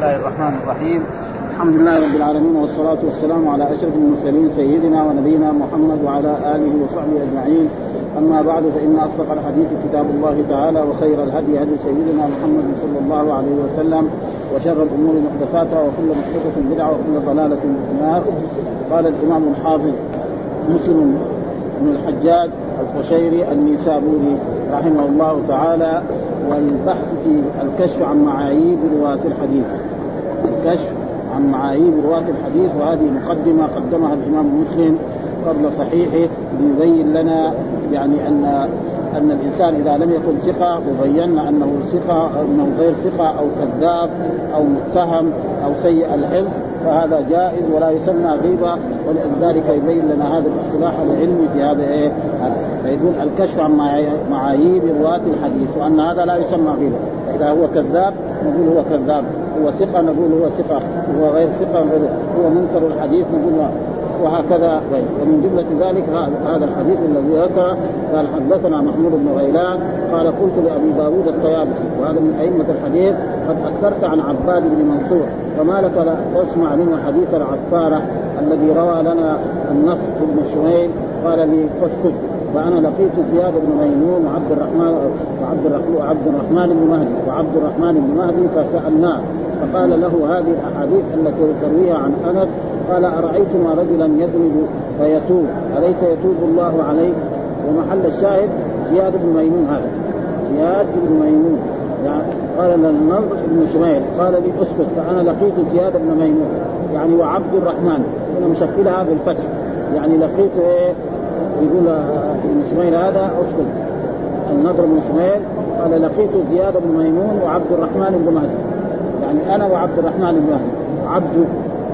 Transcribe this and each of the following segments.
الله الرحمن الرحيم الحمد لله رب العالمين والصلاة والسلام على أشرف المرسلين سيدنا ونبينا محمد وعلى آله وصحبه أجمعين أما بعد فإن أصدق الحديث كتاب الله تعالى وخير الهدي هدي سيدنا محمد صلى الله عليه وسلم وشر الأمور محدثاتها وكل محدثة بدعة وكل ضلالة في النار قال الإمام الحافظ مسلم بن الحجاج القشيري النيسابوري رحمه الله تعالى والبحث في الكشف عن معايير رواة الحديث الكشف عن معايير رواة الحديث وهذه مقدمة قدمها الإمام مسلم قبل صحيحه ليبين لنا يعني أن أن الإنسان إذا لم يكن ثقة وبينا أنه ثقة أو أنه غير ثقة أو كذاب أو متهم أو سيء الحفظ فهذا جائز ولا يسمى غيبة ولذلك يبين لنا هذا الاصطلاح العلمي في هذا إيه؟ فيقول الكشف عن معايير رواة الحديث وأن هذا لا يسمى غيبة فإذا هو كذاب نقول هو كذاب. هو ثقة نقول هو ثقة هو غير ثقة هو منكر الحديث نقول وهكذا ومن جملة ذلك هذا الحديث الذي ذكر قال حدثنا محمود بن غيلان قال قلت لأبي داود الطيابسي وهذا من أئمة الحديث قد أكثرت عن عباد بن منصور فما لك لا تسمع منه حديث العفارة الذي روى لنا النصر بن شميل قال لي اسكت. فأنا لقيت زياد بن ميمون وعبد الرحمن وعبد الرحمن وعبد الرحمن بن مهدي وعبد الرحمن بن مهدي فسألناه فقال له هذه الأحاديث التي ترويها عن أنس قال أرأيتما رجلا يذنب فيتوب؟ أليس يتوب الله عليه؟ ومحل الشاهد زياد بن ميمون هذا. زياد بن ميمون. يعني قال للنضر بن شميل قال لي اسكت فأنا لقيت زياد بن ميمون. يعني وعبد الرحمن هنا مشكلها بالفتح يعني لقيت إيه؟ يقول ابن شميل هذا اسكت النضر بن شميل قال لقيت زياد بن ميمون وعبد الرحمن بن مهدي. يعني أنا وعبد الرحمن بن مهدي. عبد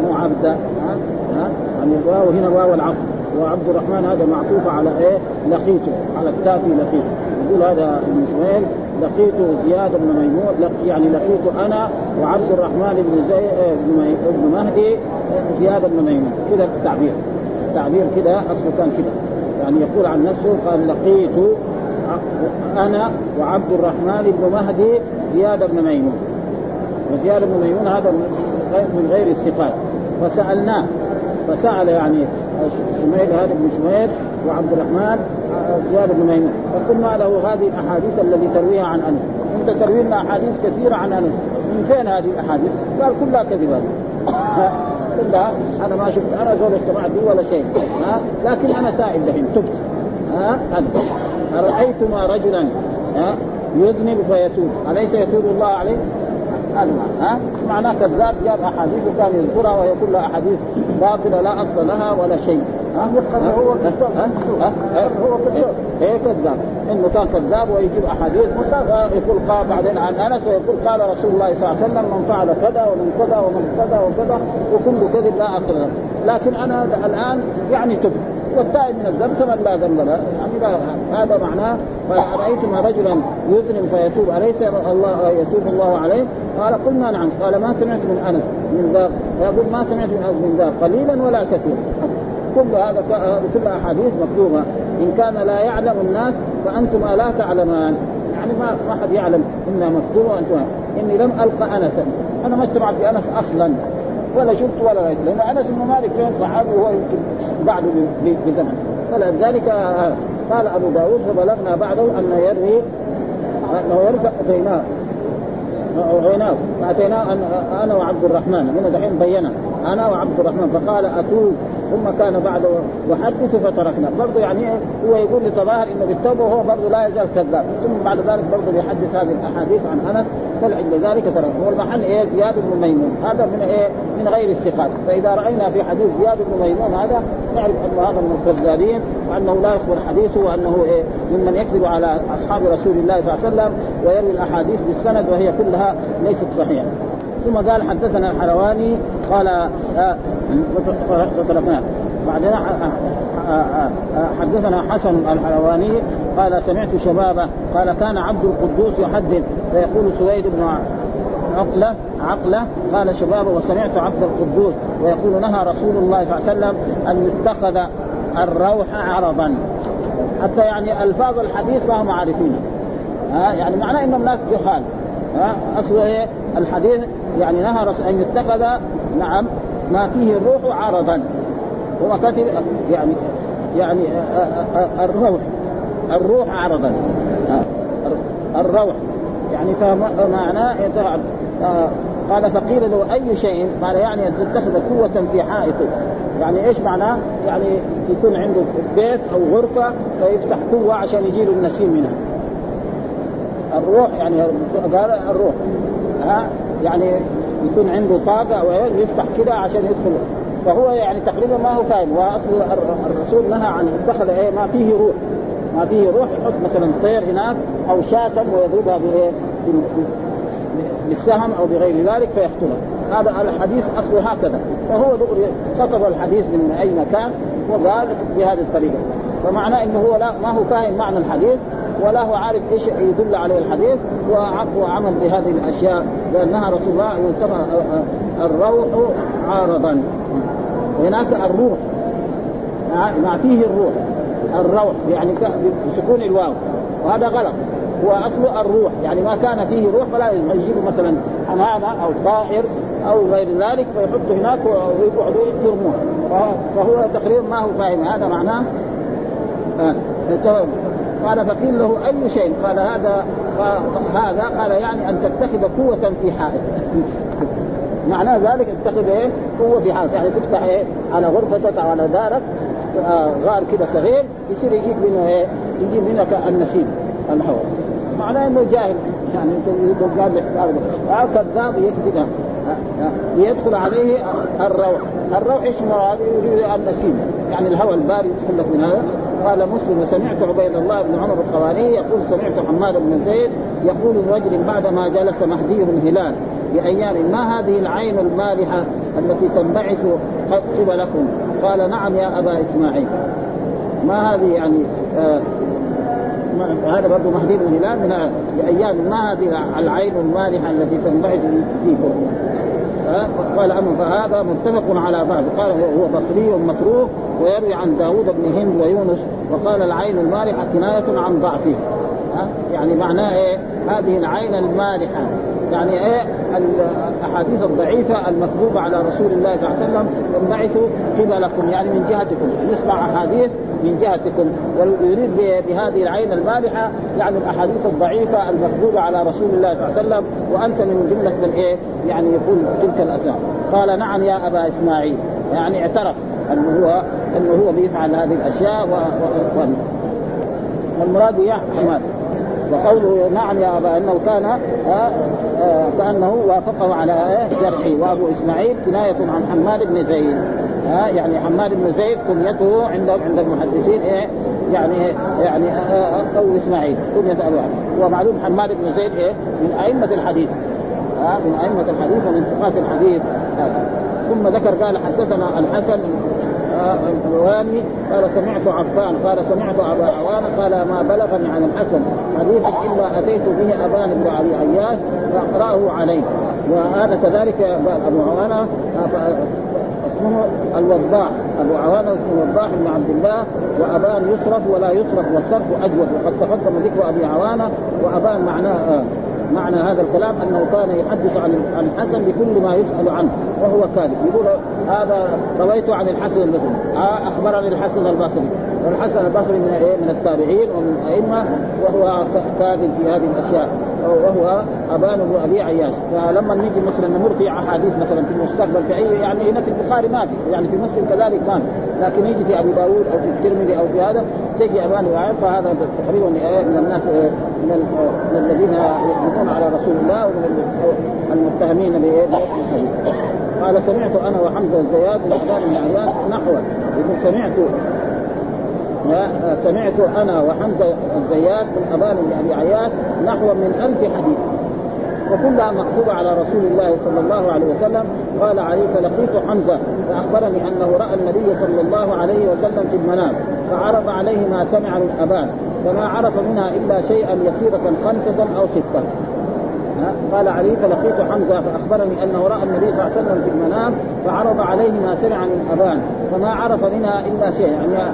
مو عبد ها؟ ها؟ يعني الواو هنا واو العطف. وعبد الرحمن هذا معطوف على إيه؟ لقيته. على التافي لقيته. يقول هذا ابن شميل لقيت زياد بن ميمون يعني لقيت أنا وعبد الرحمن بن زي بن مهدي زياد بن ميمون. كذا التعبير. التعبير كذا أصله كان كذا يعني يقول عن نفسه قال لقيت أنا وعبد الرحمن بن مهدي زياد بن ميمون. وزياد بن ميمون هذا من غير الثقات. فسألناه فسأل يعني شميل هذا بن شميل وعبد الرحمن زياد بن ميمون. فقلنا له هذه الأحاديث التي ترويها عن أنس. أنت تروي لنا أحاديث كثيرة عن أنس. من فين هذه الأحاديث؟ قال كلها كذبات كلها أنا ما شفت أنا زول اجتمعت به ولا شيء ها؟ لكن أنا تائب دحين تبت ها؟ ارايتما رجلا ها؟ يذنب فيتوب. أليس يتوب الله عليه؟ ها؟ معناه كذاب جاب أحاديث وكان يذكرها وهي كلها أحاديث باطلة لا أصل لها ولا شيء. هو كذاب هو كذاب. إيه كذاب؟ إنه كان كذاب ويجيب أحاديث. يقول قال بعدين عن أنس ويقول قال رسول الله صلى الله عليه وسلم من فعل كذا ومن كذا ومن كذا وكذا وكل كذب لا أصل له. لكن أنا الآن يعني تبت والتائب من الذنب كمن لا ذنب له؟ يعني هذا معناه فرايتم رجلا يذنب فيتوب أليس الله يتوب الله عليه؟ قال قلنا نعم. قال ما سمعت من أنس من ذاك فيقول ما سمعت من أنس من ذاك قليلا ولا كثيرا. كل هذا كل أحاديث مكتوبة. إن كان لا يعلم الناس فانتم لا تعلمان. يعني ما ما حد يعلم إنها مكتوبة وأنتم إني لم القى انسا. أنا ما اجتمعت بأنس أصلا. ولا شفت ولا رأيت. لأن أنس بن مالك كان صحابي وهو يمكن بعده بزمن. فلذلك قال أبو داود فبلغنا بعده أن يروي أنه يرفع اتيناه عيناه فأتيناه أنا وعبد الرحمن. هنا دحين بينا. أنا وعبد الرحمن. فقال أتوب. ثم كان بعد يحدث فتركنا. برضه يعني هو يقول لتظاهر إنه بالتوبة وهو برضه لا يزال كذاب. ثم بعد ذلك برضه يحدث هذه الأحاديث عن أنس فلعند ذلك ترك هو المحل إيه زياد بن ميمون. هذا من إيه من غير الثقات. فإذا رأينا في حديث زياد بن ميمون هذا نعرف انه هذا من الكذابين وأنه لا يخبر حديثه وأنه إيه ممن يكذب على أصحاب رسول الله صلى الله عليه وسلم ويروي الأحاديث بالسند وهي كلها ليست صحيحة. ثم قال حدثنا الحلواني قال فتركناه بعدين حدثنا حسن الحلواني قال سمعت شبابه قال كان عبد القدوس يحدث فيقول سويد بن عقلة عقلة قال شبابه وسمعت عبد القدوس ويقول نهى رسول الله صلى الله عليه وسلم أن يتخذ الروح عرضا حتى يعني ألفاظ الحديث ما هم عارفين. ها؟ يعني معناه إنهم ناس جهال. ها؟ اصله إيه؟ الحديث يعني نهى أن يتخذ نعم. ما فيه الروح عرضا. هو كتب يعني يعني الروح. الروح عرضا. الروح. يعني فمعناه قال فقيل له أي شيء؟ قال يعني ان تتخذ قوة في حائطه يعني إيش معناه؟ يعني يكون عنده بيت أو غرفة فيفتح قوة عشان يجي له النسيم منها. الروح يعني قال الروح. ها؟ يعني يكون عنده طاقه أو يفتح كده عشان يدخل فهو يعني تقريبا ما هو فاهم. وأصل الرسول نهى عن اتخذ إيه ما فيه روح. ما فيه روح يحط مثلا طير هناك أو شاة ويضربها بايه بالسهم أو بغير ذلك فيقتله. هذا الحديث أصله هكذا. فهو خطب الحديث من أي مكان وقال بهذه الطريقة. فمعناه إنه هو لا ما هو فاهم معنى الحديث. ولا هو عارف إيش يدل عليه الحديث وعمل بهذه الأشياء لأنها رسول الله يلتقى الروح عارضا. هناك الروح ما فيه الروح الروح يعني بسكون الواو وهذا غلط. هو اصله الروح يعني ما كان فيه روح فلا يجيبوا مثلا حمامه أو طائر أو غير ذلك فيحطوا هناك ويقعدوا يرموه فهو تقريبا ما هو فاهم هذا معناه. آه. قال فقيل له أي شيء؟ قال هذا هذا قال يعني أن تتخذ قوة في حائط. معناه ذلك اتخذ إيه؟ قوة في حائط. يعني تفتح إيه؟ على غرفتك أو على دارك آه غار كده صغير يصير يجيك منه إيه؟ يجيب منك النسيم الهواء. معناه إنه جاهل. يعني انت قال لك كذاب يكذب. ليدخل عليه الروح. الروح إيش مراد؟ يريد النسيم يعني الهواء البارد يدخل لك من هذا. قال مسلم وسمعت عبيد الله بن عمر القواني يقول سمعت حماد بن زيد يقول الرجل بعدما جلس مهدي الهلال بأيام ما هذه العين المالحة التي تنبعث قبلكم. قال نعم يا أبا إسماعيل. ما هذه يعني آه هذا برضه مهدي بن هلال من بأيام ما هذه العين المالحة التي تنبعث فيكم قال أما فهذا متفق على بعض. قال هو بصري متروك ويروي عن داود بن هند ويونس وقال العين المالحة كناية عن ضعفه. يعني معناه إيه؟ هذه العين المالحة. يعني إيه؟ الأحاديث الضعيفة المكذوبه على رسول الله صلى الله عليه وسلم تنبعث قبلكم يعني من جهتكم. نسمع أحاديث من جهتكم. ويريد بهذه العين المالحة يعني الأحاديث الضعيفة المكذوبه على رسول الله صلى الله عليه وسلم. وأنت من جملة من إيه؟ يعني يقول تلك الأسماء. قال نعم يا أبا إسماعيل. يعني اعترف أنه هو أنه هو بيفعل هذه الأشياء و... و... و... والمراد يا حماد. وقوله نعم يا أبا إنه كان آه آه كأنه وافقه على آه جرحه. وأبو إسماعيل كناية عن حماد بن زيد ها يعني حماد بن زيد كنيته عند عند المحدثين إيه؟ يعني يعني أو إسماعيل كنية أبو ومعلوم حماد بن زيد إيه؟ من أئمة الحديث ها من أئمة الحديث ومن ثقات الحديث. ثم ذكر قال حدثنا الحسن الحلواني قال سمعت عفان قال سمعت أبا عوان قال ما بلغني عن الحسن حديث إلا أتيت به أبان بن علي عياش فأقرأه عليه. وهذا كذلك أبو عوانة اسمه الوضاح أبو عوانة اسمه الوضاح بن عبد الله وأبان يصرف ولا يصرف والصرف أجود وقد تقدم ذكر أبي عوانة وأبان معناه معنى هذا الكلام أنه كان يحدث عن الحسن بكل ما يسأل عنه وهو كاذب. يقول هذا رويت عن الحسن البصري أخبرني الحسن البصري. والحسن البصري من إيه من التابعين ومن الأئمة وهو كاذب في هذه الأشياء وهو أبان بن أبي عياش. فلما نيجي مثلا نمر في أحاديث مثلا في المستقبل في اي يعني هنا في البخاري ما في يعني في مسلم كذلك ما لكن يجي في أبي داوود أو في الترمذي أو في هذا تجي أبان وعياش. فهذا تقريبا من الناس من, الذين يحكمون على رسول الله ومن المتهمين بالحديث قال سمعت أنا وحمزة الزياد بن ابان بن عياش نحوه يقول سمعت سمعت أنا وحمزة الزيات بن أبان بن أبي عياش نحو من ألف حديث. وكلها مكتوبة على رسول الله صلى الله عليه وسلم. قال علي فلقيت حمزة فأخبرني أنه رأى النبي صلى الله عليه وسلم في المنام فعرض عليه ما سمع من أبان فما عرف منها إلا شيئا يسيرة خمسة أو ستة. قال علي فلقيت حمزة فأخبرني انه راى النبي صلى الله عليه وسلم في المنام فعرض عليه ما سمع من ابان فما عرف منها إلا شيء يعني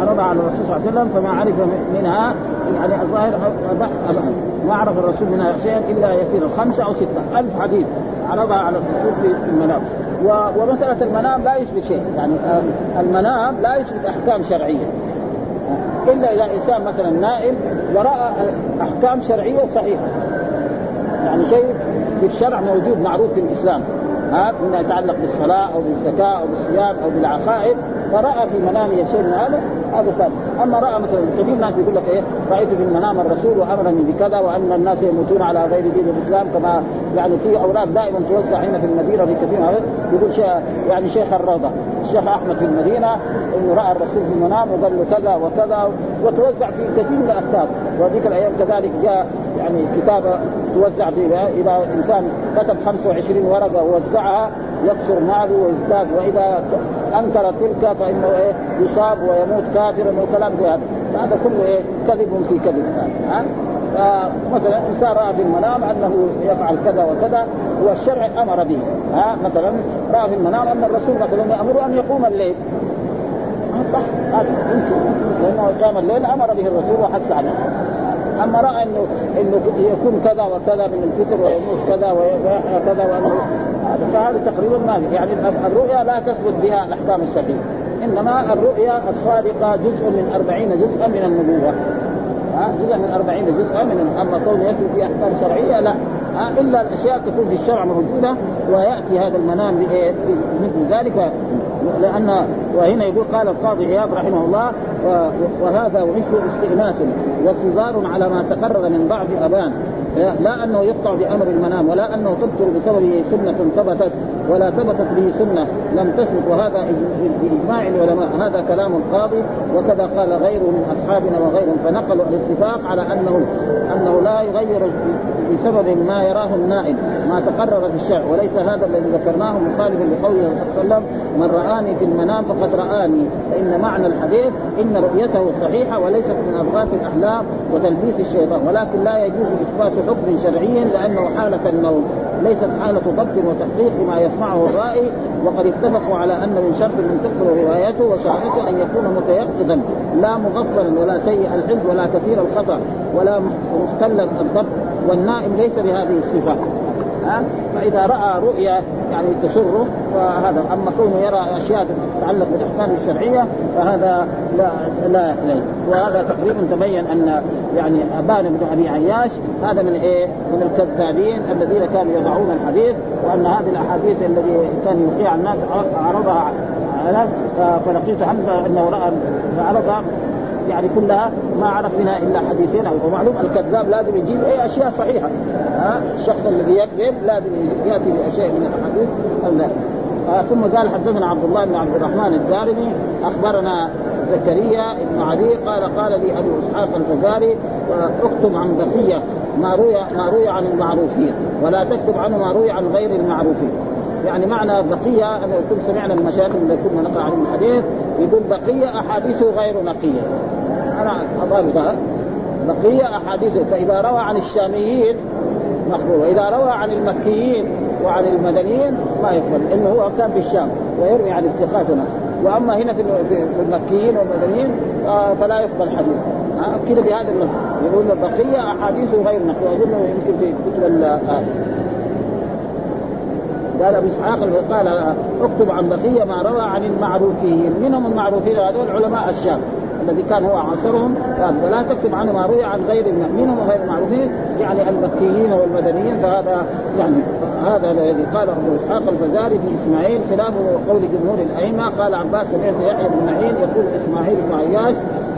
عرض على الرسول صلى الله عليه وسلم فما عرف منها يعني الظاهر ما عرف الرسول منها شيئا إلا يسير خمسة أو ستة ألف حديث عرضها على الرسول في المنام. ومسألة المنام لا يثبت شيء يعني المنام لا يثبت أحكام شرعية. إلا إذا إنسان مثلا نائم وراى أحكام شرعية صحيحة. يعني شيء في الشرع موجود معروف في الإسلام. ها مما يتعلق بالصلاة أو بالزكاة أو بالصيام أو بالعقائد فراى في منامه شيء من هذا هذا ثابت أما راى مثلا كثير ناس يقول لك إيه رأيت في المنام الرسول وأمرني بكذا وأن الناس يموتون على غير دين الإسلام كما يعني في أوراق دائما توزع هنا في المدينة في كثير من يقول شيخ يعني شيخ الروضة. الشيخ أحمد في المدينة إنه رأى الرسول في المنام وقال له كذا وكذا وتوزع في كثير من الأخبار. وهذيك الأيام كذلك جاء يعني كتابه توزع فيها اذا إنسان كتب 25 ورقة ووزعها يكسر ماله ويزداد وإذا أنكر تلك فإنه إيه؟ يصاب ويموت كافرا وكلام زي هذا. هذا كله إيه؟ كذب في كذب. ها؟ فمثلا انسان رأى في المنام أنه يفعل كذا وكذا والشرع أمر به. ها مثلا رأى في المنام أن الرسول مثلا يأمر أن يقوم الليل. صح. هذا يمكن. لأنه قام الليل أمر به الرسول وحث عليه. أما رأى انه إنه يكون كذا وكذا من الفكر ويموت كذا ويحيا كذا وانه فهذا تقريبا ما يعني الرؤيا لا تثبت بها الأحكام الشرعيه إنما الرؤيا الصادقة جزء من أربعين جزءا من النبوة. جزء من أربعين جزءا من أما كون يثبت في أحكام شرعية لا. ها إلا الأشياء تكون في الشرع موجودة ويأتي هذا المنام مثل ذلك. لأن وهنا يقول قال القاضي عياض رحمه الله وهذا ومثله استئناس واعتذار على ما تقرر من بعض أبان. لا أنه يقطع بأمر المنام ولا أنه تبطل بسببه سنة ثبتت. ولا ثبتت به سنة لم تثبت وهذا بإجماع العلماء هذا كلام القاضي وكذا قال غيره من أصحابنا وغيرهم فنقلوا الاتفاق على أنه أنه لا يغير بسبب ما يراه النائم ما تقرر في الشرع. وليس هذا الذي ذكرناه مخالفا لقوله صلى الله عليه وسلم من رآني في المنام فقد رآني فإن معنى الحديث إن رؤيته صحيحة وليست من أضغاث الأحلام وتلبيس الشيطان ولكن لا يجوز إثبات حكم شرعي لأنه حالة النوم ليست حالة ضبط وتحقيق لما يسمعه الرائي وقد اتفقوا على أن من شرط من تقبل روايته وشرعته أن يكون متيقظا لا مغفلا ولا سيء الحفظ ولا كثير الخطأ ولا مختلا الضبط والنائم ليس بهذه الصفة. ها فإذا رأى رؤيا يعني تسره فهذا أما كونه يرى أشياء تتعلق بالأحكام الشرعية فهذا لا لا لا وهذا تقريبا تبين أن يعني أبان بن أبي عياش هذا من إيه؟ من الكذابين الذين كانوا يضعون الحديث وأن هذه الأحاديث الذي كان يلقيها الناس عرضها فلقيت حمزة إنه رأى فعرضها يعني كلها ما عرف منها إلا حديثين ومعلوم الكذاب لازم يجيب أي أشياء صحيحة. ها؟ الشخص الذي يكذب لازم يأتي بأشياء من الأحاديث أو آه ثم قال حدثنا عبد الله بن عبد الرحمن الدارمي أخبرنا زكريا بن علي قال قال لي أبو إسحاق الفزاري أكتب عن بقية ما روي ما روي عن المعروفين ولا تكتب عنه ما روي عن غير المعروفين. يعني معنى بقية أن يكون سمعنا المشايخ اللي كنا نقرأ عليهم الحديث يقول بقية احاديثه غير نقيه أنا اضافها بقية احاديثه فإذا روى عن الشاميين مقبول وإذا روى عن المكيين وعن المدنيين ما يقبل لأنه هو كان في الشام ويروي عن الثقات هنا وأما هنا في المكيين والمدنيين آه، فلا يقبل حديث. آه، كده بهذا اللفظ يقول بقية احاديثه غير نقيه واظن يمكن في كتب قال أبو إسحاق قال اكتب عن بقية ما روى عن المعروفين. منهم المعروفين هذول علماء الشام الذي كان هو عاصرهم قال ولا تكتب عنه ما روي عن غير منهم وغير المعروفين يعني المكيين والمدنيين فهذا يعني هذا الذي قال أبو إسحاق الفزاري في إسماعيل خلاف قول جمهور الأئمة قال عباس سمعت يحيى بن معين يقول إسماعيل بن عياش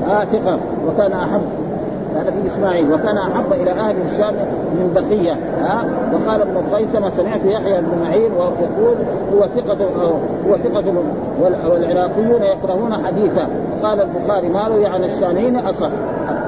آه ثقة وكان أحب هذا في إسماعيل وكان أحب إلى أهل الشام من بقية ها؟ وقال ابن خيثمه سمعت يحيى بن معين ويقول هو ثقة هو ثقة والعراقيون يكرهون حديثا قال البخاري ما روي عن الشاميين اصح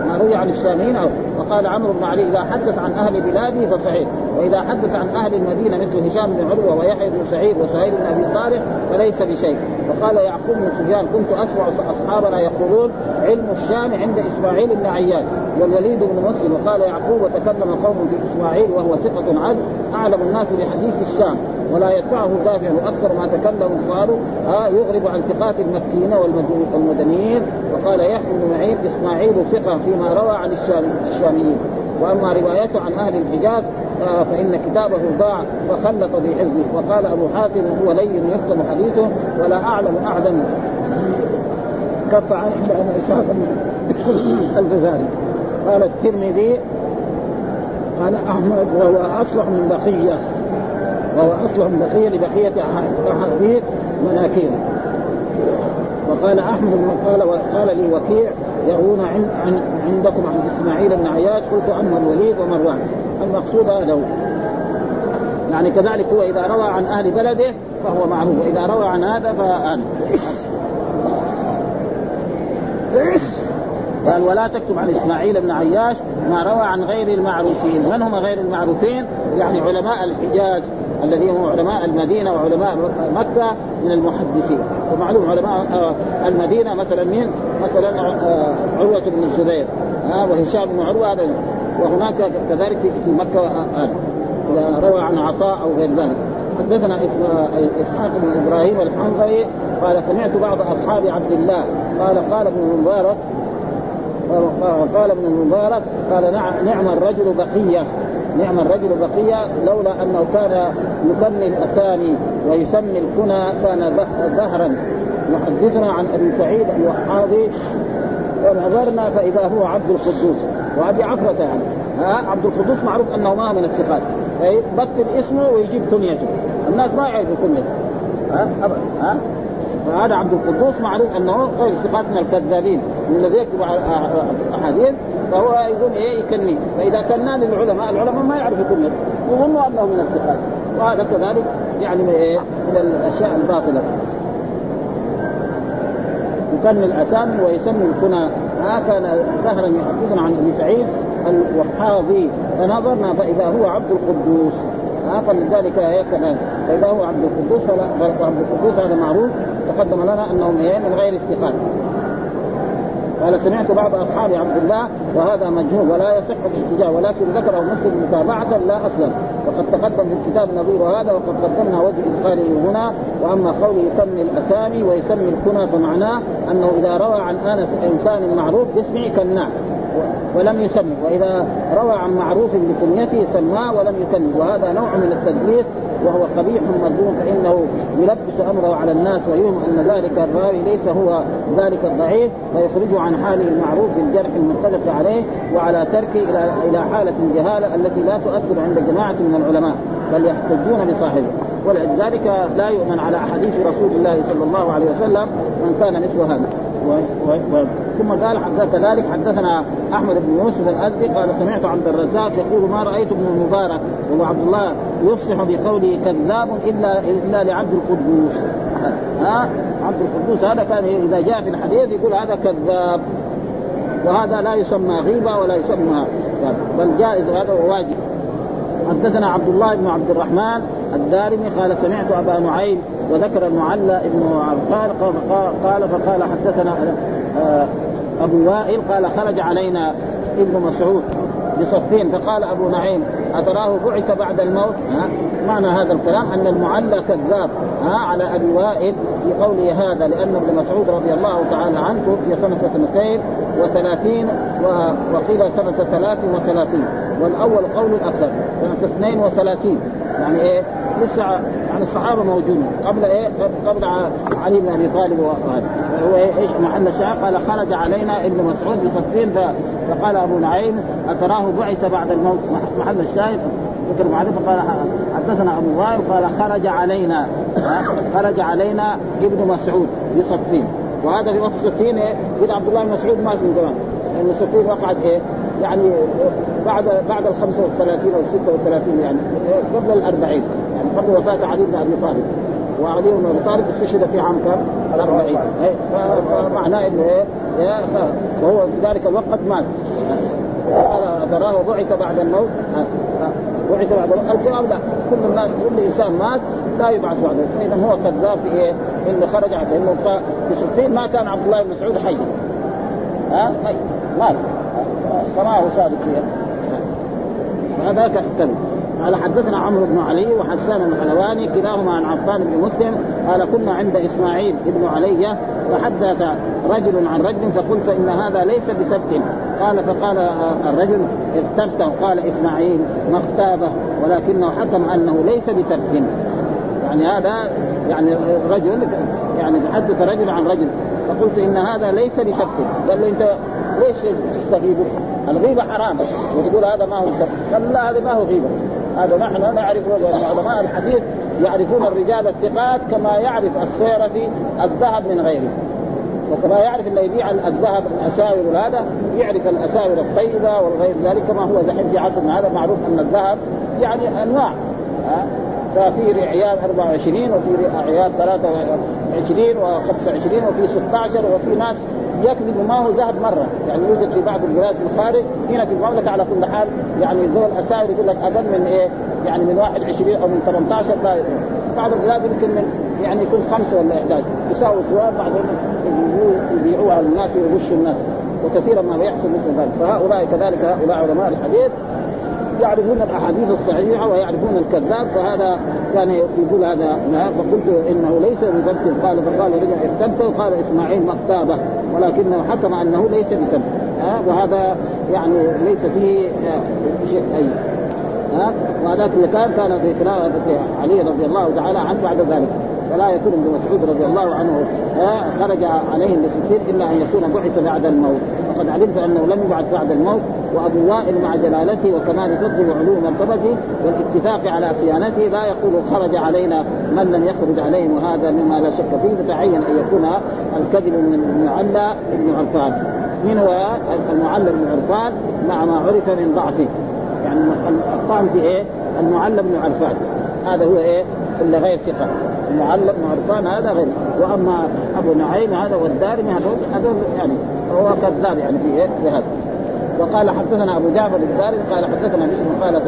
ما روي عن الشاميين وقال عمرو بن علي إذا حدث عن أهل بلاده فصحيح. وإذا حدث عن أهل المدينة مثل هشام بن عروة ويحيى بن سعيد وسهيل بن أبي صالح فليس بشيء. وقال يعقوب بن سفيان كنت أسمع اصحابنا يقولون علم الشام عند إسماعيل بن عياد والوليد بن مسلم. وقال يعقوب وتكلم قوم في إسماعيل وهو ثقة عدل أعلم الناس بحديث الشام ولا يدفعه دافع وأكثر ما تكلموا قالوا آه يغرب عن ثقات المكيين والمدنيين. وقال يحيى بن معين إسماعيل ثقة فيما روى عن الشاميين. وأما روايته عن أهل الحجاز آه فإن كتابه ضاع وخلط في حزبه. وقال أبو حاتم هو لين يكتب حديثه ولا أعلم اعلم كف عن الا ان إسحاق الفزاري. قال الترمذي قال أحمد وهو أصلح من بقية. وهو أصلح من بقية لبقية أحاديث مناكير. وقال أحمد قال قال لي وكيع يروون عن, عن عندكم عن إسماعيل بن عياش قلت أما الوليد ومروان. المقصود هذا هو. يعني كذلك هو إذا روى عن أهل بلده فهو معروف وإذا روى عن هذا فهذا قال ولا تكتب عن إسماعيل بن عياش ما روى عن غير المعروفين، من هم غير المعروفين؟ يعني علماء الحجاز الذين هم علماء المدينة وعلماء مكة من المحدثين، ومعلوم علماء المدينة مثلا مين؟ مثلا عروة بن الزبير وهشام بن هذا وهناك كذلك في مكة إذا روى عن عطاء أو غير ذلك. حدثنا إسحاق بن إبراهيم الحنظلي قال سمعت بعض أصحاب عبد الله قال قال ابن المبارك قال ابن المبارك قال نعم الرجل بقية نعم الرجل بقية لولا أنه كان يكمل الاسامي ويسمي الكنى كان ظهرا يحدثنا عن أبي سعيد الوحاضي ونظرنا فإذا هو عبد القدوس. وهذه عفرة يعني. ها؟ عبد القدوس معروف انه ما من الثقات. بكتب اسمه ويجيب كنيته. الناس ما يعرفوا كنيته. ها؟ أبدا. ها؟ فهذا عبد القدوس معروف أنه غير ثقات من الكذابين. من الذي يكتب احاديث فهو يقول إيه يكني. فإذا كنا للعلماء العلماء ما يعرفوا كنيته. يظنوا أنه من الثقات. وهذا كذلك يعني من الأشياء الباطلة. يكن الاسامي ويسمي الكنى ها كان ظهرا يحدثنا عن أبي سعيد الوحاضي فنظرنا فإذا هو عبد القدوس. ها فلذلك هكذا فإذا هو عبد القدوس فلا عبد القدوس هذا معروف. تقدم لنا أنه من غير الثقات قال سمعت بعض أصحاب عبد الله وهذا مجهول ولا يصح الاحتجاج ولكن ذكره مسلم متابعة لا أصلا. وقد تقدم في الكتاب نظير هذا وقد قدمنا وجه ادخاله هنا. وأما قوله يسمي الأسامي ويسمي الكنى فمعناه أنه إذا روى عن آنس إنسان معروف باسمه كناه ولم يسمي وإذا روى عن معروف بكنيته سماه ولم يكن. وهذا نوع من التدليس وهو قبيح مذموم فإنه يلبس أمره على الناس ويوهم أن ذلك الراوي ليس هو ذلك الضعيف فيخرجه عن حاله المعروف بالجرح المتفق عليه وعلى تركه إلى إلى حالة الجهالة التي لا تؤثر عند جماعة من العلماء بل يحتجون بصاحبه. ولذلك لا يؤمن على أحاديث رسول الله صلى الله عليه وسلم من كان مثل هذا. و... و... و... ثم قال كذلك حدثنا أحمد بن يوسف الأزدي قال سمعت عبد الرزاق يقول ما رأيت ابن المبارك وهو عبد الله يصلح بقوله كذاب الا إلا لعبد القدوس. ها؟ عبد القدوس هذا كان إذا جاء في الحديث يقول هذا كذاب. وهذا لا يسمى غيبة ولا يسمى بل جائز هذا وواجب حدثنا عبد الله بن عبد الرحمن الدارمي قال سمعت أبا نعيم وذكر المعلى ابن عفان قال فقال حدثنا آه، أبو وائل قال خرج علينا ابن مسعود بصفين فقال أبو نعيم أتراه بعث بعد الموت؟ ها؟ معنى هذا الكلام أن المعلى كذاب ها؟ على أبي وائل في قوله هذا لأن ابن مسعود رضي الله تعالى عنه توفي سنة اثنتين وثلاثين وقيل سنة ثلاث وثلاثين. والأول قول الأكثر. سنة اثنين وثلاثين. يعني إيه؟ لسه يعني الصحابة موجودين. قبل إيه؟ قبل علي بن أبي طالب وهذا. هو إيه؟ إيش؟ محل الشاهد قال خرج علينا ابن مسعود بصفين فقال أبو نعيم أتراه بعث بعد الموت. محل الشاهد ذكر معرفة فقال حدثنا أبو وائل. قال خرج علينا. خرج علينا ابن مسعود بصفين وهذا في وقت صفين إيه؟ عبد الله بن مسعود مات من زمان. لأن صفين وقعت إيه؟ يعني بعد بعد ال 35 أو 36 يعني قبل ال 40 يعني قبل وفاة علي بن أبي طالب. وعلي بن أبي طالب استشهد في عام كم؟ ال 40 فمعناه إنه إيه وهو في ذلك الوقت مات. قال تراه بعث بعد الموت. بعث بعد الجواب لا كل الناس كل إنسان مات لا يبعث بعد اذا هو كذاب في إيه؟ إنه خرج لأنه في صفين ما كان عبد الله بن مسعود حي. ها؟ حي مات فما هو صادق فيه هذا كذب قال حدثنا عمرو بن علي وحسان الحلواني كلاهما عن عفان بن مسلم قال كنا عند إسماعيل بن علي فحدث رجل عن رجل فقلت إن هذا ليس بسبت. قال فقال الرجل اغتبته. قال إسماعيل ما اغتابه ولكنه حكم أنه ليس بسبت. يعني هذا يعني رجل يعني تحدث رجل عن رجل. فقلت إن هذا ليس بسبت قال له أنت ليش تستغيبه؟ الغيبة حرام. وتقول هذا ما هو سبت قال لا هذا ما هو غيبة. هذا نحن نعرف علماء الحديث يعرفون الرجال الثقات كما يعرف السيرة الذهب من غيره. وكما يعرف اللي يبيع الذهب الأساور وهذا يعرف الأساور الطيبة والغير ذلك كما هو دحين في عصرنا هذا معروف أن الذهب يعني أنواع. ففي عيار 24 وفي عيار 23 و25 وفي 16 وفي ناس يكذب ما هو ذهب مرة. يعني يوجد في بعض البلاد في الخارج هنا في المملكة على كل حال يعني ذو الاساور يقول لك أقل من إيه؟ يعني من 21 أو من 18 لا بعض البلاد يمكن من يعني يكون خمسة ولا 11 يساوي سواء بعضهم يبيعوها للناس ويغشوا الناس وكثيرا ما يحصل مثل ذلك. فهؤلاء كذلك هؤلاء علماء الحديث يعرفون الأحاديث الصحيحة ويعرفون الكذاب فهذا كان يقول هذا فقلت إنه ليس بكذب قال فقال رجع اكتبته وقال إسماعيل مكتابه ولكنه حكم أنه ليس بكذب ها؟ وهذا يعني ليس فيه شيء أي. ها؟ وهذاك اللي كان كان في خلافه علي رضي الله تعالى عنه بعد ذلك. فلا يكون ابن مسعود رضي الله عنه خرج عليهم بستين إلا أن يكون بعث بعد الموت. وقد علمت أنه لم يبعث بعد الموت وأبو وائل مع جلالته وكمال فضله وعلو مرتبته والاتفاق على صيانته لا يقول خرج علينا من لم يخرج عليهم وهذا مما لا شك فيه فتعين أن يكون الكذب من المعلى بن عرفان. من هو؟ المعلى بن عرفان مع ما عرف من ضعفه. يعني الطعن في إيه؟ المعلى بن عرفان. هذا هو إيه؟ إلا غير ثقة. المعلق بن عرفان هذا غير. وأما أبو نعيم هذا والدارمي هذول هذول يعني هو كذاب يعني في إيه؟ في هذا. وقال حدثنا أبو جعفر الدارمي قال حدثنا بشر قال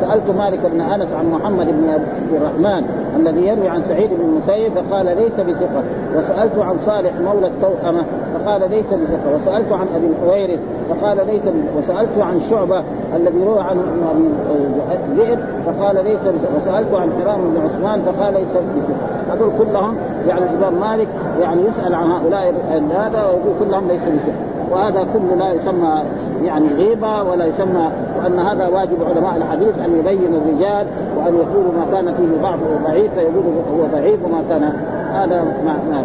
سألت مالك بن أنس عن محمد بن عبد الرحمن الذي يروي عن سعيد بن المسيب فقال ليس بثقة. وسألت عن صالح مولى التوأمة فقال ليس بثقة. وسألت عن أبي الحويرث فقال ليس وسألت عن شعبة الذي روى عن أبي ذئب فقال ليس بثقة. وسألت عن حرام بن عثمان فقال ليس بثقة. هذول كلهم يعني الإمام مالك يعني يسأل عن هؤلاء هذا ويقول كلهم ليس بثقة. وهذا كله لا يسمى يعني غيبة ولا يسمى وأن هذا واجب علماء الحديث أن يبين الرجال وأن يقولوا ما كان فيه ضعف ضعيف فيقولوا هو ضعيف وما كان. هذا ما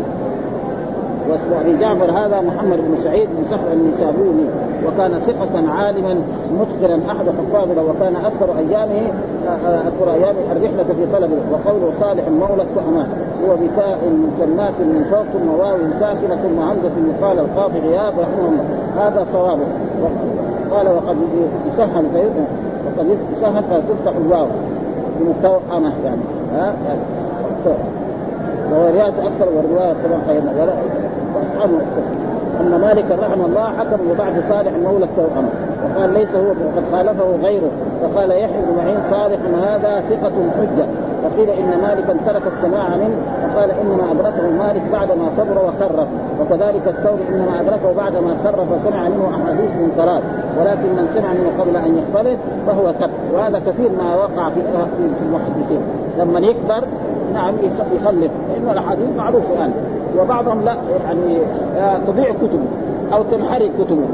واسمه ابي جعفر هذا محمد بن سعيد بن صخر النسابوني. وكان ثقة عالما متقنا أحد حفاظنا وكان أكثر أيامه أكثر ايامه الرحلة في طلبه. وقوله صالح مولى التهمات هو بتاء كلمات من فوق ثم واو ساكنة ثم همزة يقال القاضي غياب رحمه الله. هذا صوابه قال وقد يسهل وقد يسهل فتفتح الواو. من التوأمة يعني. ها؟ وروايات أكثر والروايه طبعا خيرنا ولا واصحابه أن مالك رحمه الله حكم ببعض صالح مولى التوأمة وقال ليس هو وقد خالفه غيره. فقال يحيى بن معين صالح هذا ثقة حجة. وقيل إن مالكا ترك السماع منه فقال إنما أدركه مالك بعدما كبر وخرف. وكذلك الثوري إنما أدركه بعدما خرف وسمع منه أحاديث منكرات ولكن من سمع منه قبل أن يختلط فهو ثبت وهذا كثير ما وقع في في المحدثين. لما يكبر نعم يخلف لأن الأحاديث معروفة الآن. وبعضهم لا يعني آه، تضيع كتبه أو تنحرق كتبه.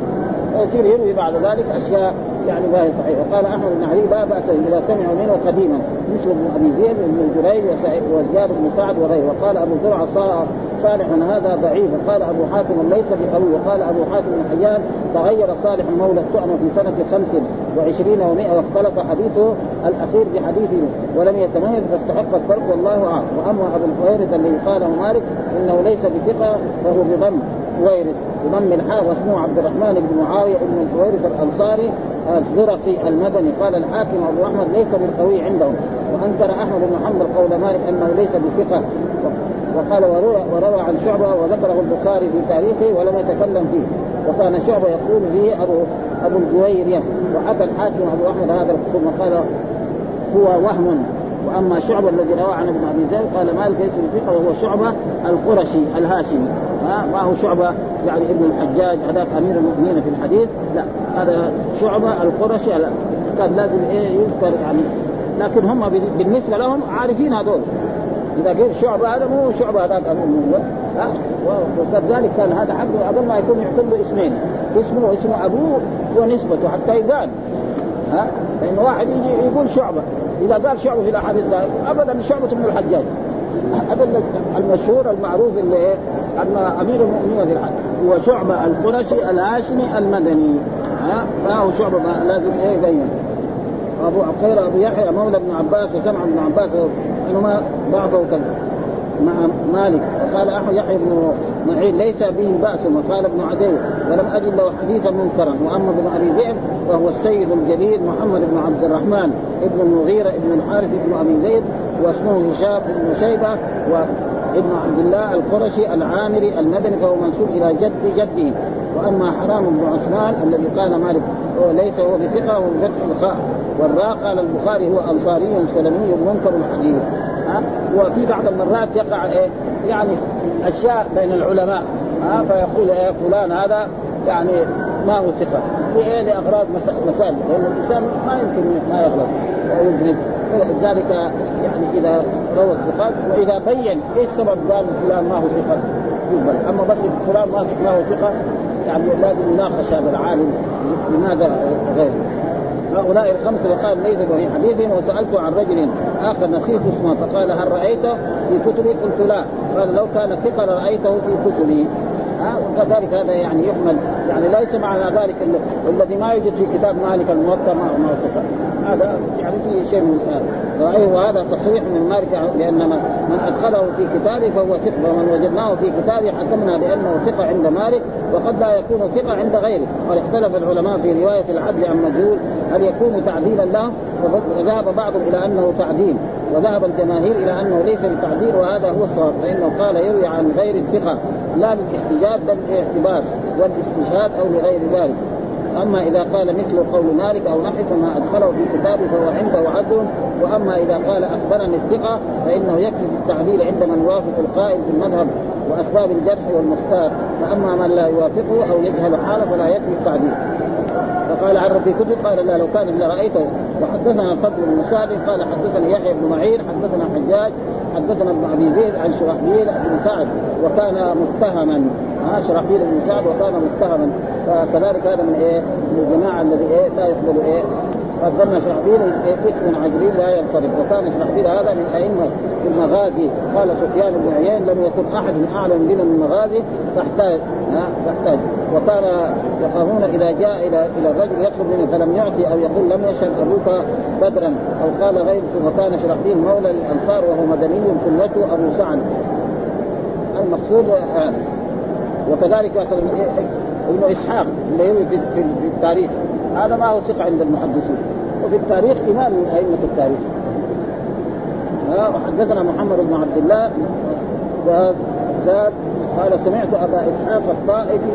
ويصير يروي بعد ذلك أشياء يعني ما هي صحيحه وقال أحمد بن علي لا بأس إذا سمعوا منه قديما. مثل ابن أبي ذئب ابن جريج وزياد بن سعد وغيره. وقال أبو زرعة صالح هذا ضعيف. وقال أبو حاتم ليس بقوي. وقال أبو حاتم بن حيان تغير صالح مولى التؤمة في سنة خمس وعشرين ومائة واختلط حديثه الأخير بحديثه ولم يتميز فاستحق الفرق والله أعلم. وأما أبو الحويرث الذي قاله مالك إنه ليس بثقة فهو بضم حويرث. بضم الحاء واسمه عبد الرحمن بن معاوية بن الحويرث الأنصاري الزرقي المدني. قال الحاكم أبو أحمد ليس بالقوي عندهم. وأنكر أحمد بن حنبل قول مالك أنه ليس بثقة. وقال وروى, وروى عن شعبة وذكره البخاري في تاريخه ولم يتكلم فيه. وكان شعبة يقول فيه أبو أبو الجويرية. وحتى الحاكم أبو أحمد هذا الخصوم وقال هو وهم. واما شعبة الذي روى عن ابن أبي ذر قال مالك ليس بثقه وهو شعبة القرشي الهاشمي. ها؟ ما هو شعبة؟ يعني ابن الحجاج هذاك أمير المؤمنين في الحديث. لا هذا شعبة القرشي كان لازم إيه يذكر يعني لكن هم بالنسبة لهم عارفين هذول. إذا قيل شعبة هذا مو شعبة هذاك أمير المؤمنين. وكذلك كان هذا حقه اظن ما يكون له اسمين. اسمه واسم أبوه ونسبته حتى يقال. ها؟ لأن واحد يجي يقول شعبة. إذا قال شعبة في الأحاديث ابدا شعبة بن الحجاج. هذا المشهور المعروف اللي إيه؟ أن أمير المؤمنين في الحج هو شعبة القرشي الهاشمي المدني. ها؟ فهو شعبة لازم إيه يبين ابو عقير أبو يحيى مولى ابن عباس وسمع ابن عباس انهما بعضه كذا. مع مالك. وقال احمد يحيى بن معين ليس به بأس. وقال ابن عدي ولم أجد له حديثا منكرا. وأما ابن أبي ذئب وهو السيد الجليل محمد بن عبد الرحمن ابن المغيرة ابن الحارث ابن أبي زيد واسمه هشام بن شيبة وابن عبد الله القرشي العامري المدني فهو منسوب إلى جد جده. وأما حرام بن عثمان الذي قال مالك هو ليس هو بثقة وهو بفتح الخاء. والراء قال البخاري هو أنصاري سلمي منكر الحديث ها؟ وفي بعض المرات يقع إيه يعني أشياء بين العلماء. ها؟ فيقول إيه فلان هذا يعني ما هو ثقة. لإيه لاغراض مسائل. لأن الإنسان ما يمكن ما يغلط ويذنب فلذلك يعني إذا روى الثقات وإذا بين إيش سبب قال فلان ما هو ثقة. أما بس فلان ما هو ثقة يعني لازم يناقش هذا العالم لماذا غيره هؤلاء الخمسه وقال ليس في حديث وسألت عن رجل آخر نسيت اسمه فقال هل رأيته في كتبي؟ قلت لا. قال لو كان ثقة لرأيته في كتبي. وكذلك هذا يعني يحمل يعني ليس معنى ذلك الذي ما يوجد في كتاب مالك الموطأ ما ما ثقه هذا يعني في شيء من هذا. وهذا تصريح من مالك لأن من أدخله في كتابه فهو ثقة ومن وجدناه في كتابه حكمنا بأنه ثقة عند مالك وقد لا يكون ثقة عند غيره. قد اختلف العلماء في رواية العدل عن مجهول هل يكون تعديلا له وذهب بعضهم إلى أنه تعديل وذهب الجماهير إلى أنه ليس بتعديل وهذا هو الصواب فإنه قال يروي عن غير الثقة. لا بالاحتجاج بل بالاعتبار والإستشهاد. أو لغير ذلك. أما إذا قال مثل قول مالك أو نحو فما أدخله في كتابه فهو عنده عدل. وأما إذا قال أخبرني الثقة فإنه يكفي في التعديل عند من يوافق القائل في المذهب وأسباب الجرح والمختار. فأما من لا يوافقه أو يجهل حاله فلا يكفي التعديل. فقال عن ربي كتب قال لا لو كان لرايته وحدثنا الفضل بن سعد قال حدثنا يحيى بن معين حدثنا حجاج حدثنا ابن أبي زيد عن شرحبيل بن سعد وكان متهما. ها شرحبيل بن سعد وكان متهما. فكذلك هذا من إيه؟ من الجماعة الذي إيه؟ لا يقبل إيه؟ قدمنا شرحبيل إسم عجلين لا ينصرف. وكان شرحبيل هذا من أئمة المغازي. قال سفيان بن عيين لم يكن أحد أعلم بنا من المغازي فاحتاج ها؟ فاحتاج. وكان يخافون إذا جاء إلى إلى الرجل يطلب منه فلم يعطي أو يقول لم يشهد أبوك بدرا. أو قال غير وكان شرحبيل مولى للانصار وهو مدني كنيته أبو سعد. المقصود آه وكذلك مثلا ابن إسحاق اللي يروي في, في, في التاريخ. هذا ما هو ثقة عند المحدثين. وفي التاريخ إمام من أئمة التاريخ. وحدثنا محمد بن عبد الله. زاد قال سمعت أبا إسحاق الطائفي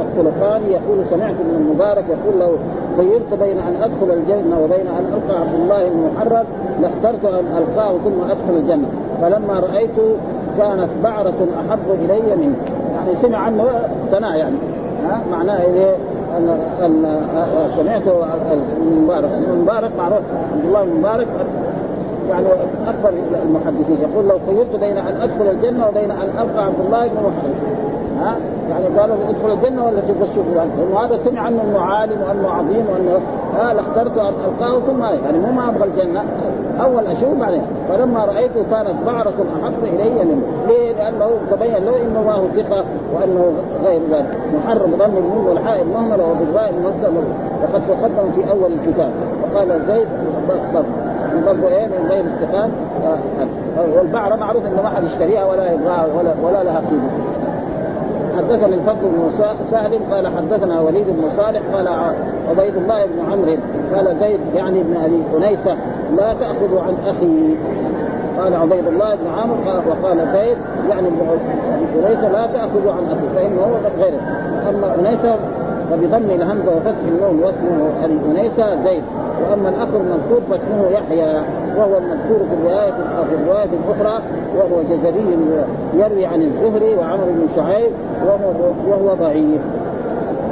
الطلقاني يقول سمعت ابن المبارك يقول لو خيرت بين أن أدخل الجنة وبين أن ألقى عبد الله بن محرر لاخترت أن ألقاه ثم أدخل الجنة. فلما رايت كانت بعرة أحب إلي منه. يعني سمع عنه سنة يعني. ها؟ معناه إيه أن أن سمعت المبارك. المبارك معروف. عبد الله المبارك يعني أكبر المحدثين. يقول لو خيرت بين أن أدخل الجنة وبين أن أبقى عبد الله بن محمد. ها؟ يعني قالوا ادخل الجنة ولا تبغى تشوف لأنه هذا سمع أنه عالم وأنه عظيم وأنه ها لاخترت ان القاه ثم يعني مو ما أبغى الجنة. أول أشوف بعدين. فلما رأيته كانت بعرة احب إلي منه. ليه؟ لأنه تبين له إنه ما هو ثقة وأنه غير ذلك. محرم ضم المنه والحائل مهمله وبالراء المهزم وقد تقدم في أول الكتاب. وقال زيد من برضه إيه؟ من غير الثقات والبعرة معروف انه ما حد يشتريها ولا يبغاها ولا ولا لها قيمة. حدثنا الفضل بن سهل قال حدثنا وليد بن صالح قال عبيد الله بن عمرو قال زيد يعني ابن أبي أنيسة لا تأخذ عن أخي. قال عبيد الله بن عامر وقال زيد يعني ابن أنيسة لا تأخذ عن أخي فإنه هو غيره. أما أنيسة فبضم الهمزة وفتح النون واسمه أبي أنيسة زيد. وأما الأخ المذكور فاسمه يحيى وهو المذكور في الرواية في الرواية الأخرى وهو جزري يروي عن الزهري وعمر بن شعيب وهو وهو ضعيف.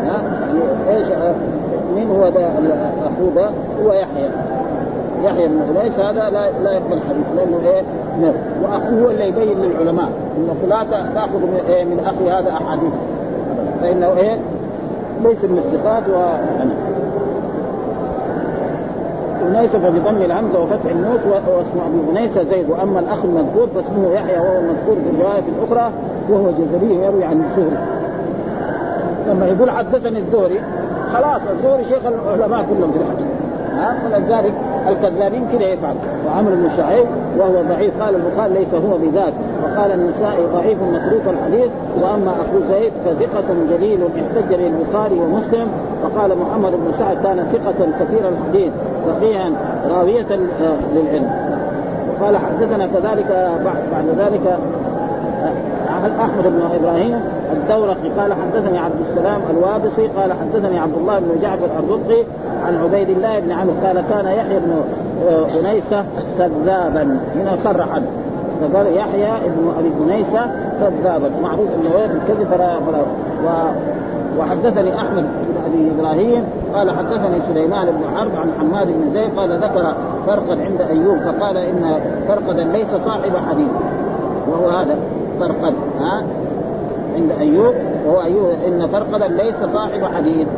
يعني إيش من هو ده أخوه ده؟ هو يحيى. يحيى بن أنيس هذا لا لا يقبل الحديث لأنه إيه؟ نعم. وأخوه هو اللي يبين للعلماء انك لا تأخذ من, إيه؟ من أخي هذا أحاديث. فإنه إيه؟ ليس من الثقات و أنيس بضم الهمزة وفتح النوس واسمه أبي أنيس زيد. وأما الأخ المذكور فاسمه يحيى وهو المذكور في الرواية الأخرى وهو جزري يروي عن الزهري. لما يقول حدثني الزهري خلاص الزهري شيخ العلماء كلهم في الحديث ها؟ فلذلك الكذابين كذا يفعل وعمر بن شعيب وهو ضعيف قال البخاري ليس هو بذاك وقال النسائي ضعيف متروك الحديث وأما أخو زيد فثقة جليل احتج به البخاري ومسلم. وقال محمد بن سعد كان ثقة كثير الحديث فقيها راوية للعلم. وقال حدثنا كذلك بعد ذلك أحمد بن إبراهيم الدورقي؟ قال حدثني عبد السلام الوابصي قال حدثني عبد الله بن جعفر الرقي عن عبيد الله بن عمرو قال كان يحيى بن أنيسة كذابا. هنا صرح عنه فقال يحيى بن أبي أنيسة كذابا. معروف إنه الكذب فلا فلا. و وحدثني أحمد بن أبي إبراهيم قال حدثني سليمان بن حرب عن حماد بن زيد قال ذكر فرقا عند أيوب فقال إن فرقدا ليس صاحب حديث. وهو هذا. فرقد ها؟ عند أيوب وهو أيوب إن فرقدا ليس صاحب حديث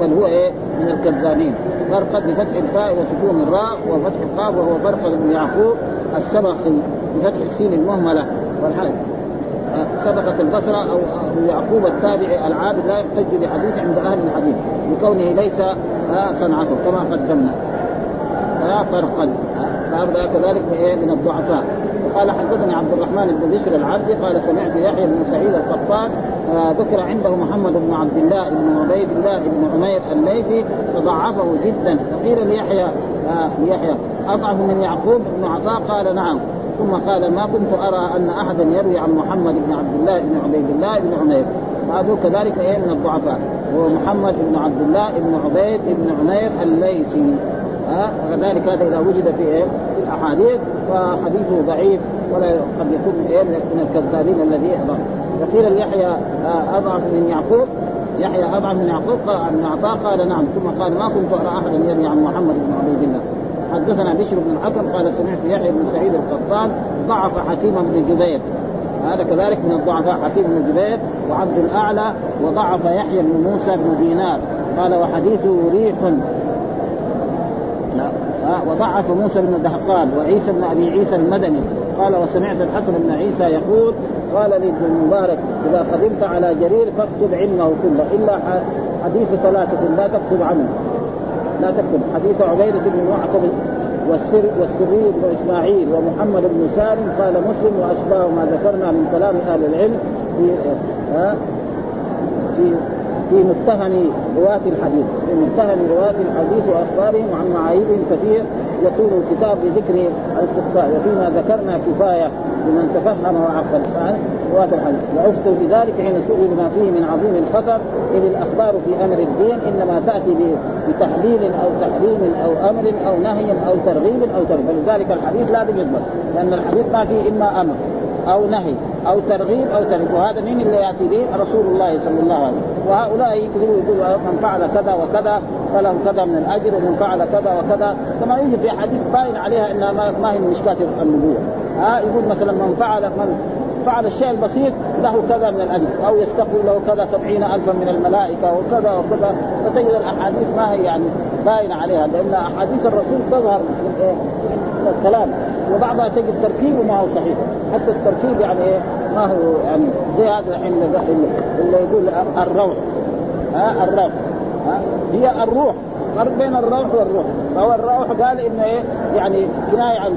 بل هو إيه؟ من الكذابين. فرقد بفتح الفاء وسكون الراء وفتح القاف وهو فرقد بن يعقوب السبخي بفتح السين المهملة. والحال سبقت البصرة أو يعقوب التابعي العابد لا يحتج بحديث عند أهل الحديث لكونه ليس صنعته كما قدمنا. فرقد فهذا كذلك من الضعفاء. قال حدثني عبد الرحمن بن بشر العبدي قال سمعت يحيى بن سعيد القطان آه ذكر عنده محمد بن عبد الله بن عبيد الله بن عمير الليثي فضعفه جدا. فقيل ليحيى آه ليحيى أضعف من يعقوب بن عطاء؟ قال نعم. ثم قال ما كنت أرى أن احدا يروي عن محمد بن عبد الله بن عبيد الله بن عمير. هذا كذلك إيه من الضعفاء؟ هو محمد بن عبد الله بن عبيد بن عمير الليثي. ها وكذلك هذا إذا وجد في إيه في الأحاديث فحديثه ضعيف ولا قد يكون إيه من الكذابين الذي أضعف. وقيل ليحيى آه، أضعف من يعقوب. يحيى أضعف من يعقوب قال عن عطاء قال نعم. ثم قال ما كنت أرى أحدا يروي عن محمد بن عبيد الله. حدثنا بشر بن الحكم قال سمعت يحيى بن سعيد القطان ضعف حكيم بن جبير. هذا كذلك من الضعفاء حكيم بن جبير وعبد الأعلى وضعف يحيى بن موسى بن دينار. قال وحديثه ريح وضعف موسى بن دهقان وعيسى بن أبي عيسى المدني. قال وسمعت الحسن بن عيسى يقول قال لي ابن المبارك إذا قدمت على جرير فاكتب علمه كله إلا حديث ثلاثة لا تكتب عنه. لا تكتب. حديث عبيدة بن معقب والسر والسري بن اسماعيل ومحمد بن سالم قال مسلم وأشباه ما ذكرنا من كلام أهل العلم في في في متهم رواة الحديث. في متهم رواة الحديث وأخبارهم وعن معايبهم كثير يطول الكتاب بذكر الاستقصاء. وفيما ذكرنا كفاية لمن تفهم وعقل رواة الحديث. وأفتوا بذلك حين سئلوا بما فيه من عظيم الخطر إذ الأخبار في أمر الدين إنما تأتي بتحليل أو تحريم أو أمر أو نهي أو ترغيب أو ترغيب. فلذلك الحديث لازم يضبط لأن الحديث ما فيه إما أمر أو نهي. أو ترغيب أو ترغيب. وهذا مين اللي يأتي به؟ رسول الله صلى الله عليه وسلم. وهؤلاء يكذبوا يقولوا من فعل كذا وكذا فله كذا من الأجر ومن فعل كذا وكذا. كما يوجد في حديث باين عليها إنها ما هي من مشكات النبوة. ها يقول مثلا من فعل من فعل الشيء البسيط له كذا من الأجر. أو يستقبل له كذا سبعين الفا من الملائكة وكذا وكذا. فتجد الأحاديث ما هي يعني باينه عليها لأن أحاديث الرسول تظهر من؟ من الكلام. وبعضها تجد تركيبه ما هو صحيح. حتى التركيب يعني إيه؟ ما هو يعني زي هذا الحين اللي يقول الروح. ها؟ الروح. ها؟ هي الروح. فرق بين الروح والروح. فهو الروح قال إنه إيه؟ يعني كنايه عن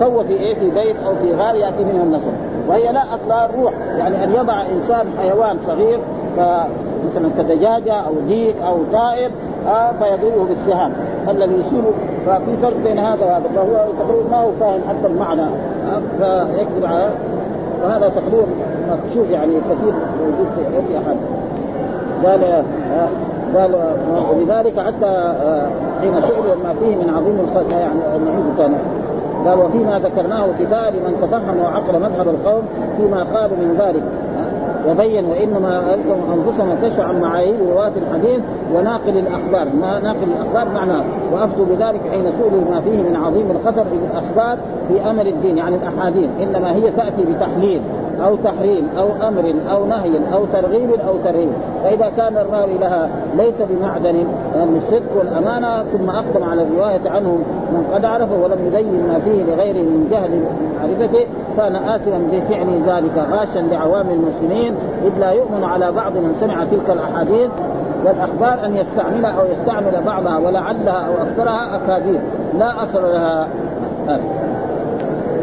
قوه في إيه؟ في بيت أو في غار يأتي منها النصر وهي لا اصلها الروح. يعني أن يضع إنسان حيوان صغير مثلا كدجاجة أو ديك أو طائر فيضربه بالسهام. الذي يصيب ففي فرق بين هذا وهذا فهو تقريبا ما هو فاهم حتى المعنى. آه فيكذب على وهذا تقرير مكشوف يعني كثير موجود في اي أحد. قال آه قال ولذلك حتى آه، حين سئل ما فيه من عظيم الخلق يعني كان. قال وفيما ذكرناه كفايه لمن تفهم وعقل مذهب القوم فيما قالوا من ذلك. وبين وإنما الزم انفسهم الكشف عن معايير رواة الحديث وناقل الأخبار، ما ناقل الأخبار معناه؟ وافتوا بذلك حين سئلوا ما فيه من عظيم الخطر الأخبار في أمر الدين يعني الأحاديث إنما هي تأتي بتحليل. أو تحريم أو أمر أو نهي أو ترغيب أو ترهيب. فإذا كان الراوي لها ليس بمعدن من الصدق والأمانة ثم أقدم على الرواية عنه من قد عرفه ولم يبين ما فيه لغيره من جهل معرفته كان آثما بفعل ذلك غاشا لعوام المسلمين إذ لا يؤمن على بعض من سمع تلك الأحاديث والأخبار أن يستعملها أو يستعمل بعضها ولعلها أو أكثرها أكاذيب. لا أصل لها.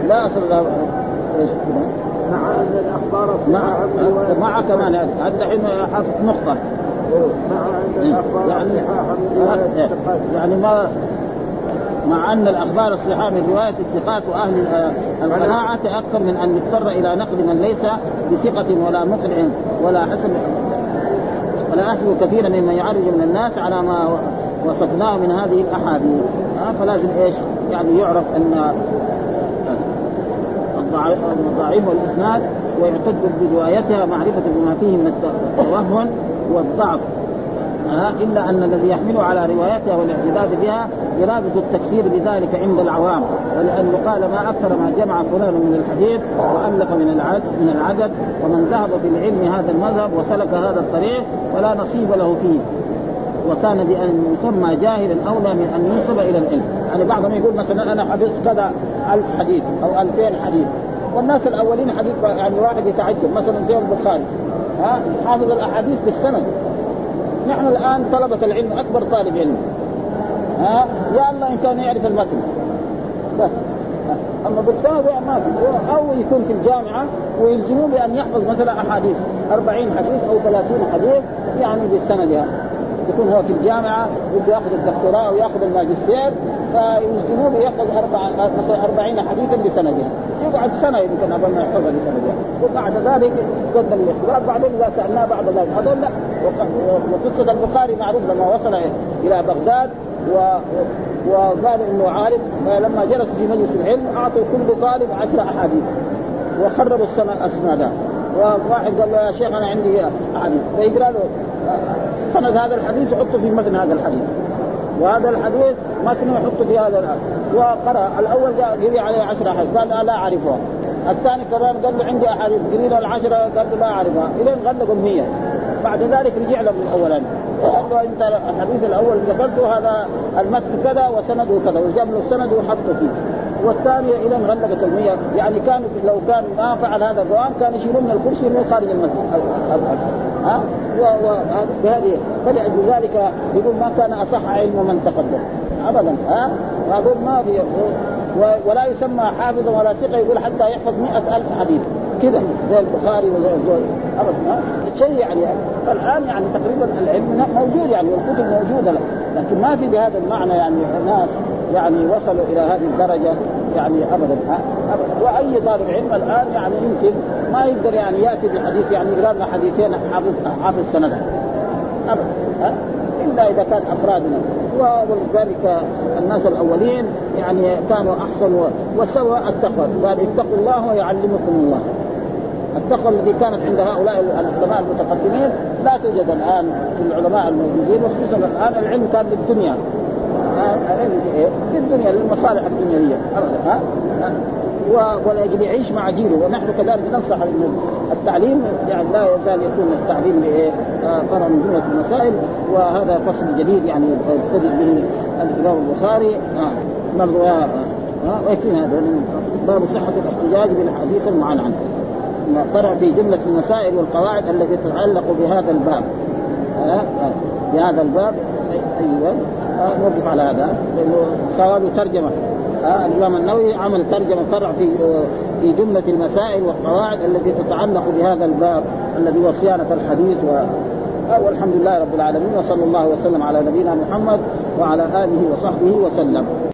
لا أصل لها. الأخبار مع مع كمان هذا الحين حاطط نقطه مع ان الأخبار يعني يعني ما مع أن الأخبار الصحيحة من رواية الثقات وأهل القناعة أكثر من أن يضطر إلى نقل من ليس بثقة ولا مقنع ولا حسب ولا احسب كثيرا ممن يعرج من الناس على ما وصفناه من هذه الأحاديث. فلازم إيش؟ يعني يعرف أن الضعيف والإسناد ويعتد بروايتها معرفة بما فيه من التوهن والضعف. إلا أن الذي يحمله على روايتها والاعتداد بها اراده التكفير بذلك عند العوام ولأن يقال ما أكثر ما جمع فلان من الحديث وألف من العدد من العدد ومن ذهب في العلم هذا المذهب وسلك هذا الطريق ولا نصيب له فيه. وكان بأن يسمى جاهلا أولى من أن ينسب إلى العلم، يعني بعضهم يقول مثلا أنا حفظت كذا ألف حديث أو ألفين حديث. والناس الأولين حديث يعني واحد يتعجب مثلا زي البخاري. ها؟ حافظ الأحاديث بالسند. نحن الآن طلبة العلم أكبر طالب علم. ها؟ يا الله إن كان يعرف المتن. بس. أما بالسند ما في. أو يكون في الجامعة ويلزموه بأن يحفظ مثلا أحاديث 40 حديث أو 30 حديث يعني بالسند يعني. يكون هو في الجامعة بده يأخذ الدكتوراه أو ياخذ الماجستير فيلزموه ياخذ أربع مثلا 40 حديثا بسندها يقعد سنة يمكن قبل ما يحفظها بسندها وبعد ذلك قدم الاختبار. بعدين إذا سالناه بعد ذلك هذول لا. وقصة البخاري معروف لما وصل إلى بغداد و وقال إنه عالم. لما جلس في مجلس العلم أعطوا كل طالب عشر أحاديث وخربوا اسنادها وواحد قال له يا شيخ أنا عندي أحاديث. فيقرأ له سند هذا الحديث يحطه في متن هذا الحديث. وهذا الحديث متنه يحطه في هذا الحديث وقرأ الأول قري عليه عشرة أحاديث قال لا أعرفها الثاني كمان قال له عندي أحاديث قري له العشرة قال له لا أعرفها إلين غلقوا المية بعد ذلك رجع له الاولاني وقال له أنت الحديث الأول ذكرته هذا المتن كذا وسنده كذا وجاب له؟ السند وحطه فيه. والثانية إلى أن غلقت المياه يعني كان لو كان ما فعل هذا القرآن كان يشيلون من الكرسي من خارج المسجد. ها؟ وبهذه فلأجل ذلك. يقول ما كان أصح علم من تقدم. أبدا ها؟ هذول ما في ولا يسمى حافظا ولا ثقة. يقول حتى يحفظ مئة ألف حديث. كذا زي البخاري وزي ابدا شيء يعني. الآن يعني تقريبا العلم موجود يعني والكتب موجودة لكن ما في بهذا المعنى يعني. ناس يعني وصلوا إلى هذه الدرجة يعني ابدا ابدا. وأي طالب علم الآن يعني يمكن ما يقدر يعني يأتي بحديث يعني يقرأ لنا حديثين حافظ حافظ سندها ابدا إلا إذا كان أفرادنا. ولذلك الناس الأولين يعني كانوا أحسن وسوى التقوى. قال اتقوا الله ويعلمكم الله. التقوى الذي كانت عند هؤلاء العلماء المتقدمين لا توجد الآن في العلماء الموجودين وخصوصا الآن العلم كان للدنيا. للدنيا للمصالح الدنيوية. ها؟ ولاجل يعيش مع جيله. ونحن كذلك ننصح التعليم يعني لا يزال يكون التعليم فرع من جمله المسائل. وهذا فصل جديد يعني يبتدئ به الإمام البخاري. نرجو ويكفينا هذا. باب صحة الاحتجاج بالحديث المعنعن فرع في جملة المسائل والقواعد التي تتعلق بهذا الباب. بهذا الباب. أيوه. نوقف على هذا لأنه ترجمة. آه الإمام النووي عمل ترجمة فرع في آه في جملة المسائل والقواعد التي تتعلق بهذا الباب الذي هو صيانة الحديث و آه والحمد لله رب العالمين وصلى الله وسلم على نبينا محمد وعلى آله وصحبه وسلم.